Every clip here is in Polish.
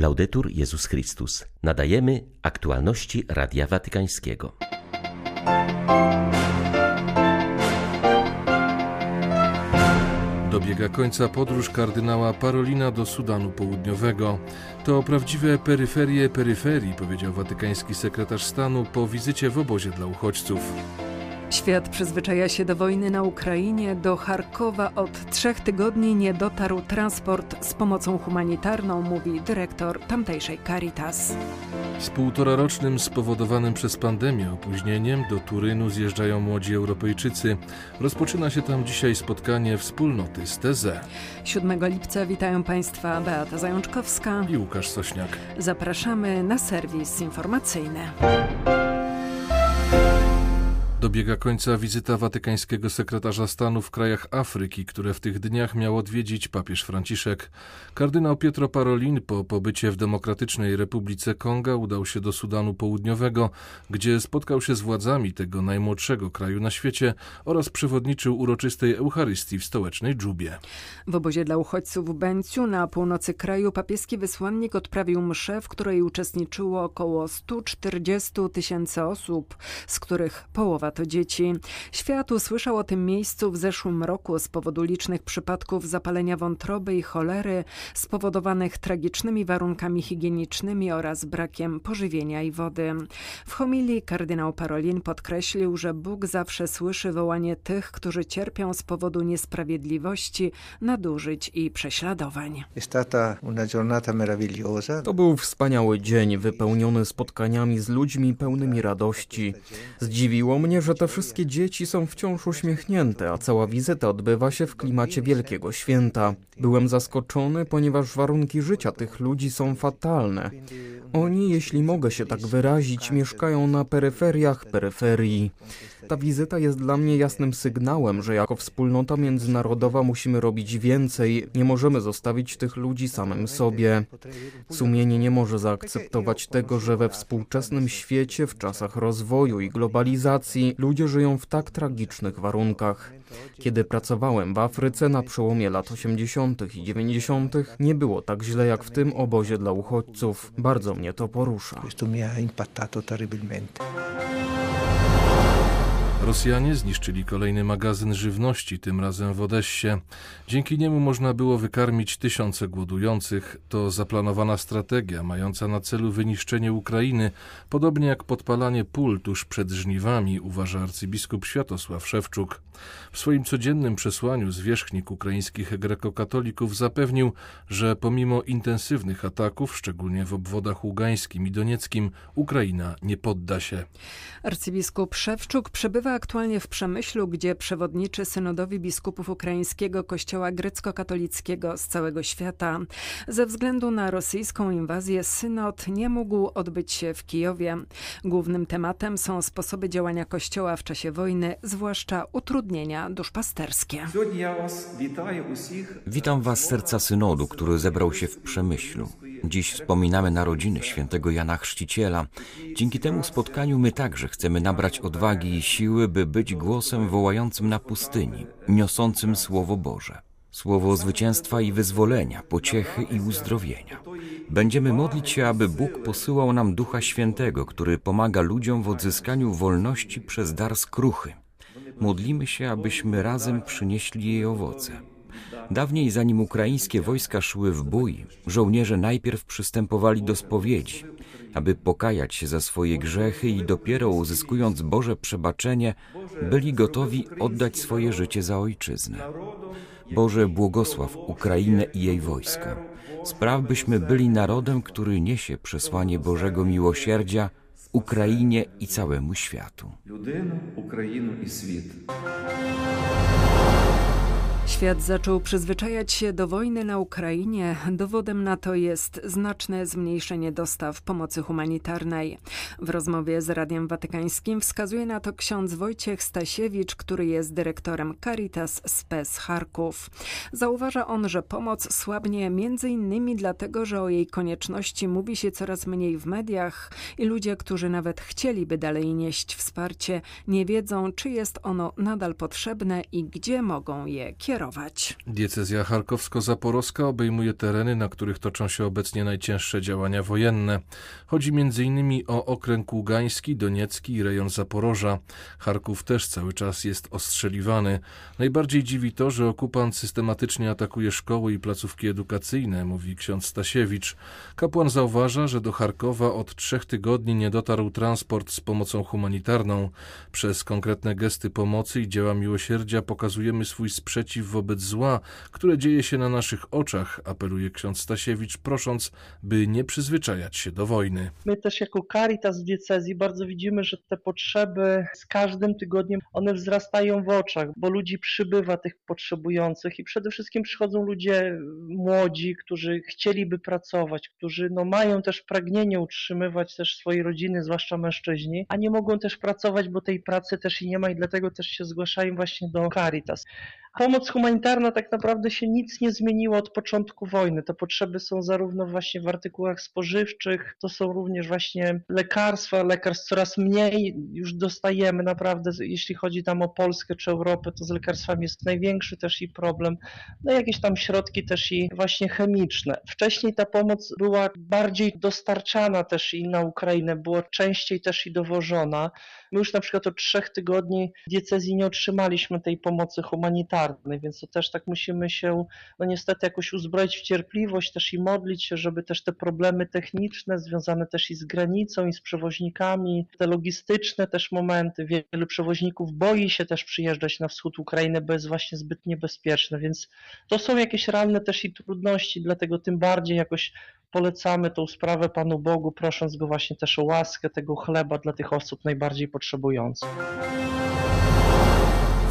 Laudetur Jezus Chrystus. Nadajemy aktualności Radia Watykańskiego. Dobiega końca podróż kardynała Parolina do Sudanu Południowego. To prawdziwe peryferie peryferii, powiedział watykański sekretarz stanu po wizycie w obozie dla uchodźców. Świat przyzwyczaja się do wojny na Ukrainie. Do Charkowa od trzech tygodni nie dotarł transport z pomocą humanitarną, mówi dyrektor tamtejszej Caritas. Z półtorarocznym spowodowanym przez pandemię opóźnieniem do Turynu zjeżdżają młodzi Europejczycy. Rozpoczyna się tam dzisiaj spotkanie wspólnoty z Teze. 7 lipca witają Państwa Beata Zajączkowska i Łukasz Sośniak. Zapraszamy na serwis informacyjny. Dobiega końca wizyta watykańskiego sekretarza stanu w krajach Afryki, które w tych dniach miał odwiedzić papież Franciszek. Kardynał Pietro Parolin po pobycie w Demokratycznej Republice Konga udał się do Sudanu Południowego, gdzie spotkał się z władzami tego najmłodszego kraju na świecie oraz przewodniczył uroczystej Eucharystii w stołecznej Dżubie. W obozie dla uchodźców w Benciu na północy kraju papieski wysłannik odprawił mszę, w której uczestniczyło około 140 tysięcy osób, z których połowa to dzieci. Świat usłyszał o tym miejscu w zeszłym roku z powodu licznych przypadków zapalenia wątroby i cholery spowodowanych tragicznymi warunkami higienicznymi oraz brakiem pożywienia i wody. W homilii kardynał Parolin podkreślił, że Bóg zawsze słyszy wołanie tych, którzy cierpią z powodu niesprawiedliwości, nadużyć i prześladowań. To był wspaniały dzień wypełniony spotkaniami z ludźmi pełnymi radości. Zdziwiło mnie, że te wszystkie dzieci są wciąż uśmiechnięte, a cała wizyta odbywa się w klimacie Wielkiego Święta. Byłem zaskoczony, ponieważ warunki życia tych ludzi są fatalne. Oni, jeśli mogę się tak wyrazić, mieszkają na peryferiach peryferii. Ta wizyta jest dla mnie jasnym sygnałem, że jako wspólnota międzynarodowa musimy robić więcej, nie możemy zostawić tych ludzi samym sobie. Sumienie nie może zaakceptować tego, że we współczesnym świecie, w czasach rozwoju i globalizacji, ludzie żyją w tak tragicznych warunkach. Kiedy pracowałem w Afryce na przełomie lat 80. i 90., nie było tak źle jak w tym obozie dla uchodźców. Bardzo mnie to porusza. Rosjanie zniszczyli kolejny magazyn żywności, tym razem w Odessie. Dzięki niemu można było wykarmić tysiące głodujących. To zaplanowana strategia mająca na celu wyniszczenie Ukrainy, podobnie jak podpalanie pól tuż przed żniwami, uważa arcybiskup Światosław Szewczuk. W swoim codziennym przesłaniu zwierzchnik ukraińskich grekokatolików zapewnił, że pomimo intensywnych ataków, szczególnie w obwodach ługańskim i donieckim, Ukraina nie podda się. Arcybiskup Szewczuk przebywa aktualnie w Przemyślu, gdzie przewodniczy synodowi biskupów ukraińskiego kościoła grecko-katolickiego z całego świata. Ze względu na rosyjską inwazję synod nie mógł odbyć się w Kijowie. Głównym tematem są sposoby działania kościoła w czasie wojny, zwłaszcza utrudnienia duszpasterskie. Witam Was z serca synodu, który zebrał się w Przemyślu. Dziś wspominamy narodziny świętego Jana Chrzciciela. Dzięki temu spotkaniu my także chcemy nabrać odwagi i siły, by być głosem wołającym na pustyni, niosącym Słowo Boże. Słowo zwycięstwa i wyzwolenia, pociechy i uzdrowienia. Będziemy modlić się, aby Bóg posyłał nam Ducha Świętego, który pomaga ludziom w odzyskaniu wolności przez dar skruchy. Modlimy się, abyśmy razem przynieśli jej owoce. Dawniej, zanim ukraińskie wojska szły w bój, żołnierze najpierw przystępowali do spowiedzi, aby pokajać się za swoje grzechy i dopiero uzyskując Boże przebaczenie, byli gotowi oddać swoje życie za ojczyznę. Boże, błogosław Ukrainę i jej wojsko. Spraw, byśmy byli narodem, który niesie przesłanie Bożego miłosierdzia Ukrainie i całemu światu. Ludynę, Ukrainę i świat. Świat zaczął przyzwyczajać się do wojny na Ukrainie. Dowodem na to jest znaczne zmniejszenie dostaw pomocy humanitarnej. W rozmowie z Radiem Watykańskim wskazuje na to ksiądz Wojciech Stasiewicz, który jest dyrektorem Caritas Spes Charków. Zauważa on, że pomoc słabnie innymi dlatego, że o jej konieczności mówi się coraz mniej w mediach i ludzie, którzy nawet chcieliby dalej nieść wsparcie, nie wiedzą, czy jest ono nadal potrzebne i gdzie mogą je kierować kierować. Diecezja charkowsko-zaporowska obejmuje tereny, na których toczą się obecnie najcięższe działania wojenne. Chodzi m.in. o okręg Ługański, Doniecki i rejon Zaporoża. Charków też cały czas jest ostrzeliwany. Najbardziej dziwi to, że okupant systematycznie atakuje szkoły i placówki edukacyjne, mówi ksiądz Stasiewicz. Kapłan zauważa, że do Charkowa od trzech tygodni nie dotarł transport z pomocą humanitarną. Przez konkretne gesty pomocy i dzieła miłosierdzia pokazujemy swój sprzeciw wobec zła, które dzieje się na naszych oczach, apeluje ksiądz Stasiewicz, prosząc, by nie przyzwyczajać się do wojny. My też jako Caritas w diecezji bardzo widzimy, że te potrzeby z każdym tygodniem one wzrastają w oczach, bo ludzi przybywa tych potrzebujących i przede wszystkim przychodzą ludzie młodzi, którzy chcieliby pracować, którzy no, mają też pragnienie utrzymywać też swoje rodziny, zwłaszcza mężczyźni, a nie mogą też pracować, bo tej pracy też i nie ma i dlatego też się zgłaszają właśnie do Caritas. Pomoc humanitarna tak naprawdę się nic nie zmieniło od początku wojny. Te potrzeby są zarówno właśnie w artykułach spożywczych, to są również właśnie lekarstwa, lekarstw coraz mniej już dostajemy naprawdę, jeśli chodzi tam o Polskę czy Europę, to z lekarstwami jest największy też i problem. No jakieś tam środki też i właśnie chemiczne. Wcześniej ta pomoc była bardziej dostarczana też i na Ukrainę, była częściej też i dowożona. My już na przykład od trzech tygodni diecezji nie otrzymaliśmy tej pomocy humanitarnej, więc to też tak musimy się no niestety jakoś uzbroić w cierpliwość też i modlić się, żeby też te problemy techniczne związane też i z granicą i z przewoźnikami, te logistyczne też momenty, wielu przewoźników boi się też przyjeżdżać na wschód Ukrainy, bo jest właśnie zbyt niebezpieczne, więc to są jakieś realne też i trudności, dlatego tym bardziej jakoś polecamy tą sprawę Panu Bogu, prosząc Go właśnie też o łaskę tego chleba dla tych osób najbardziej potrzebujących.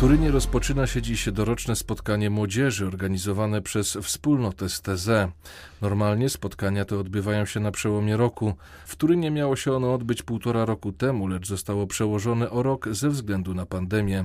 Turynie rozpoczyna się dziś doroczne spotkanie młodzieży organizowane przez wspólnotę STZ. Normalnie spotkania te odbywają się na przełomie roku. W Turynie miało się ono odbyć półtora roku temu, lecz zostało przełożone o rok ze względu na pandemię.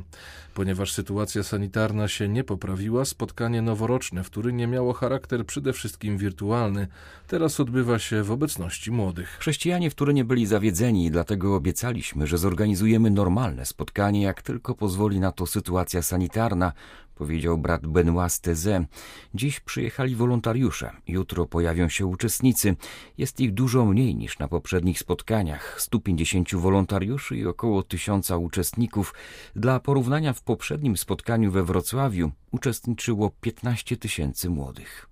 Ponieważ sytuacja sanitarna się nie poprawiła, spotkanie noworoczne w Turynie miało charakter przede wszystkim wirtualny. Teraz odbywa się w obecności młodych. Chrześcijanie w Turynie byli zawiedzeni dlatego obiecaliśmy, że zorganizujemy normalne spotkanie, jak tylko pozwoli na to sytuacja sanitarna, powiedział brat Benoit Steze. Dziś przyjechali wolontariusze, jutro pojawią się uczestnicy. Jest ich dużo mniej niż na poprzednich spotkaniach. 150 wolontariuszy i około 1000 uczestników. Dla porównania w poprzednim spotkaniu we Wrocławiu uczestniczyło 15 tysięcy młodych.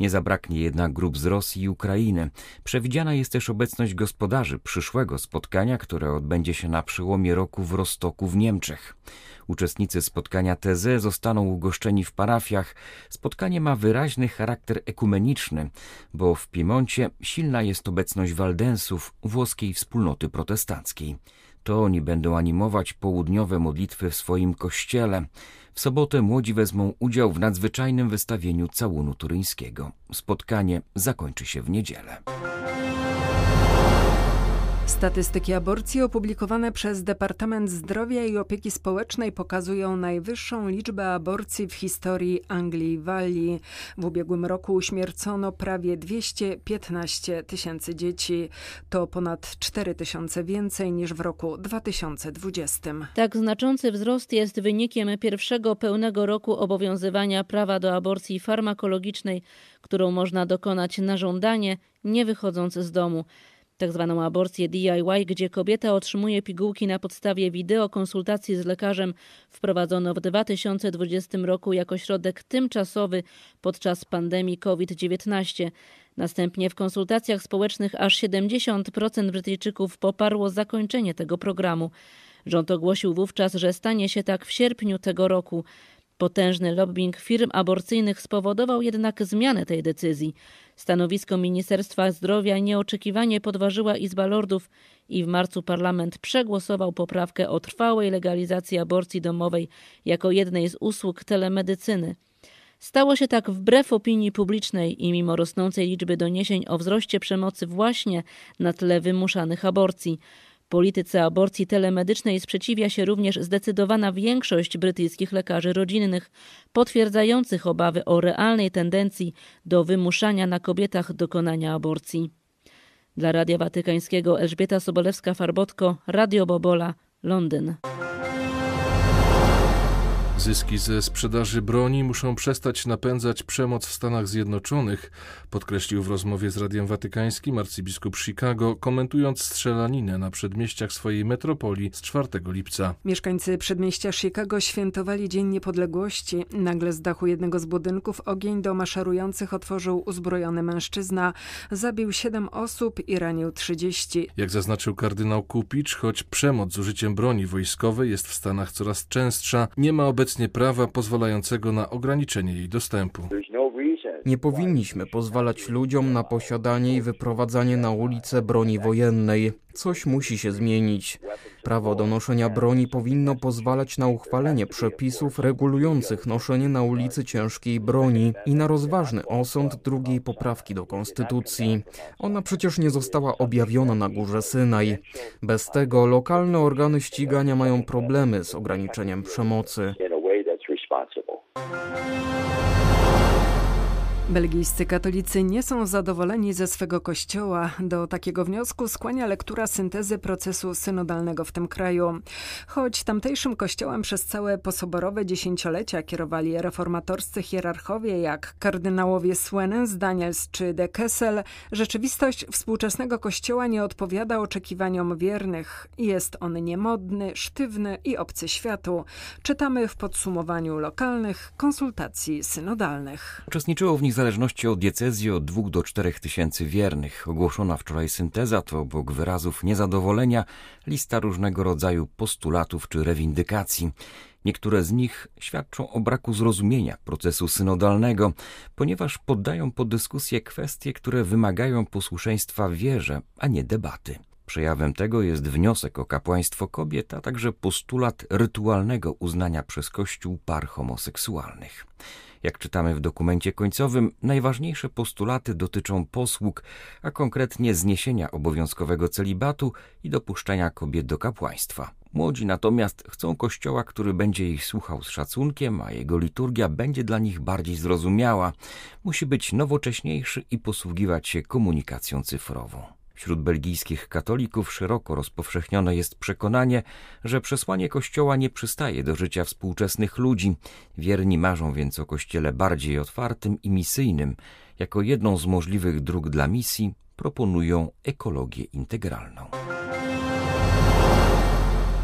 Nie zabraknie jednak grup z Rosji i Ukrainy. Przewidziana jest też obecność gospodarzy przyszłego spotkania, które odbędzie się na przełomie roku w Rostoku w Niemczech. Uczestnicy spotkania TZ zostaną ugoszczeni w parafiach. Spotkanie ma wyraźny charakter ekumeniczny, bo w Piemoncie silna jest obecność Waldensów, włoskiej wspólnoty protestanckiej. To oni będą animować południowe modlitwy w swoim kościele. W sobotę młodzi wezmą udział w nadzwyczajnym wystawieniu całunu turyńskiego. Spotkanie zakończy się w niedzielę. Statystyki aborcji opublikowane przez Departament Zdrowia i Opieki Społecznej pokazują najwyższą liczbę aborcji w historii Anglii i Walii. W ubiegłym roku uśmiercono prawie 215 tysięcy dzieci. To ponad 4 tysiące więcej niż w roku 2020. Tak znaczący wzrost jest wynikiem pierwszego pełnego roku obowiązywania prawa do aborcji farmakologicznej, którą można dokonać na żądanie, nie wychodząc z domu tak zwaną aborcję DIY, gdzie kobieta otrzymuje pigułki na podstawie wideokonsultacji z lekarzem, wprowadzono w 2020 roku jako środek tymczasowy podczas pandemii COVID-19. Następnie w konsultacjach społecznych aż 70% Brytyjczyków poparło zakończenie tego programu. Rząd ogłosił wówczas, że stanie się tak w sierpniu tego roku. Potężny lobbying firm aborcyjnych spowodował jednak zmianę tej decyzji. Stanowisko Ministerstwa Zdrowia nieoczekiwanie podważyła Izba Lordów i w marcu parlament przegłosował poprawkę o trwałej legalizacji aborcji domowej jako jednej z usług telemedycyny. Stało się tak wbrew opinii publicznej i mimo rosnącej liczby doniesień o wzroście przemocy właśnie na tle wymuszanych aborcji. Polityce aborcji telemedycznej sprzeciwia się również zdecydowana większość brytyjskich lekarzy rodzinnych, potwierdzających obawy o realnej tendencji do wymuszania na kobietach dokonania aborcji. Dla Radia Watykańskiego Elżbieta Sobolewska-Farbotko, Radio Bobola, Londyn. Zyski ze sprzedaży broni muszą przestać napędzać przemoc w Stanach Zjednoczonych, podkreślił w rozmowie z Radiem Watykańskim arcybiskup Chicago, komentując strzelaninę na przedmieściach swojej metropolii z 4 lipca. Mieszkańcy przedmieścia Chicago świętowali Dzień Niepodległości. Nagle z dachu jednego z budynków ogień do maszerujących otworzył uzbrojony mężczyzna. Zabił siedem osób i ranił 30. Jak zaznaczył kardynał Kupicz, choć przemoc z użyciem broni wojskowej jest w Stanach coraz częstsza, nie ma obecnie obecnie prawa pozwalającego na ograniczenie jej dostępu. Nie powinniśmy pozwalać ludziom na posiadanie i wyprowadzanie na ulicę broni wojennej. Coś musi się zmienić. Prawo do noszenia broni powinno pozwalać na uchwalenie przepisów regulujących noszenie na ulicy ciężkiej broni i na rozważny osąd drugiej poprawki do konstytucji. Ona przecież nie została objawiona na górze Synaj. Bez tego lokalne organy ścigania mają problemy z ograniczeniem przemocy. Belgijscy katolicy nie są zadowoleni ze swego kościoła. Do takiego wniosku skłania lektura syntezy procesu synodalnego w tym kraju. Choć tamtejszym kościołem przez całe posoborowe dziesięciolecia kierowali reformatorscy hierarchowie jak kardynałowie Swenens, Daniels czy de Kessel, rzeczywistość współczesnego kościoła nie odpowiada oczekiwaniom wiernych. Jest on niemodny, sztywny i obcy światu. Czytamy w podsumowaniu lokalnych konsultacji synodalnych. Uczestniczyło w nich zależności od diecezji od 2 do 4 tysięcy wiernych. Ogłoszona wczoraj synteza to obok wyrazów niezadowolenia lista różnego rodzaju postulatów czy rewindykacji. Niektóre z nich świadczą o braku zrozumienia procesu synodalnego, ponieważ poddają pod dyskusję kwestie, które wymagają posłuszeństwa wierze, a nie debaty. Przejawem tego jest wniosek o kapłaństwo kobiet, a także postulat rytualnego uznania przez Kościół par homoseksualnych. Jak czytamy w dokumencie końcowym, najważniejsze postulaty dotyczą posług, a konkretnie zniesienia obowiązkowego celibatu i dopuszczenia kobiet do kapłaństwa. Młodzi natomiast chcą kościoła, który będzie ich słuchał z szacunkiem, a jego liturgia będzie dla nich bardziej zrozumiała. Musi być nowocześniejszy i posługiwać się komunikacją cyfrową. Wśród belgijskich katolików szeroko rozpowszechnione jest przekonanie, że przesłanie Kościoła nie przystaje do życia współczesnych ludzi. Wierni marzą więc o Kościele bardziej otwartym i misyjnym. Jako jedną z możliwych dróg dla misji proponują ekologię integralną.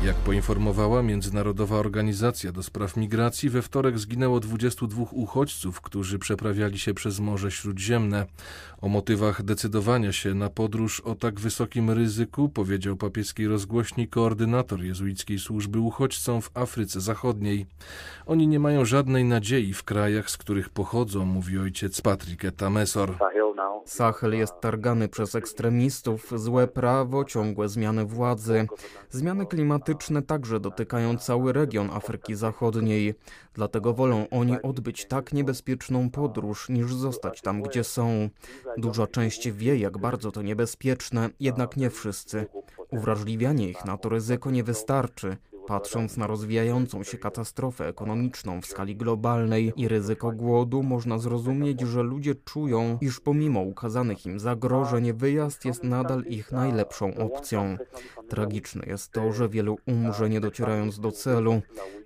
Jak poinformowała Międzynarodowa Organizacja do Spraw Migracji, we wtorek zginęło 22 uchodźców, którzy przeprawiali się przez Morze Śródziemne. O motywach decydowania się na podróż o tak wysokim ryzyku powiedział papieskiej rozgłośni koordynator jezuickiej służby uchodźcom w Afryce Zachodniej. Oni nie mają żadnej nadziei w krajach, z których pochodzą, mówi ojciec Patrick Etamesor. Sahel jest targany przez ekstremistów, złe prawo, ciągłe zmiany władzy. Zmiany klimatyczne także dotykają cały region Afryki Zachodniej. Dlatego wolą oni odbyć tak niebezpieczną podróż, niż zostać tam, gdzie są. Duża część wie, jak bardzo to niebezpieczne, jednak nie wszyscy. Uwrażliwianie ich na to ryzyko nie wystarczy. Patrząc na rozwijającą się katastrofę ekonomiczną w skali globalnej i ryzyko głodu, można zrozumieć, że ludzie czują, iż pomimo ukazanych im zagrożeń, wyjazd jest nadal ich najlepszą opcją. Tragiczne jest to, że wielu umrze nie docierając do celu.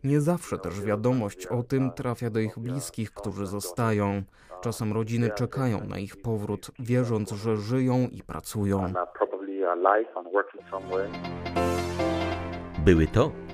Nie zawsze też wiadomość o tym trafia do ich bliskich, którzy zostają. Czasem rodziny czekają na ich powrót, wierząc, że żyją i pracują. Były to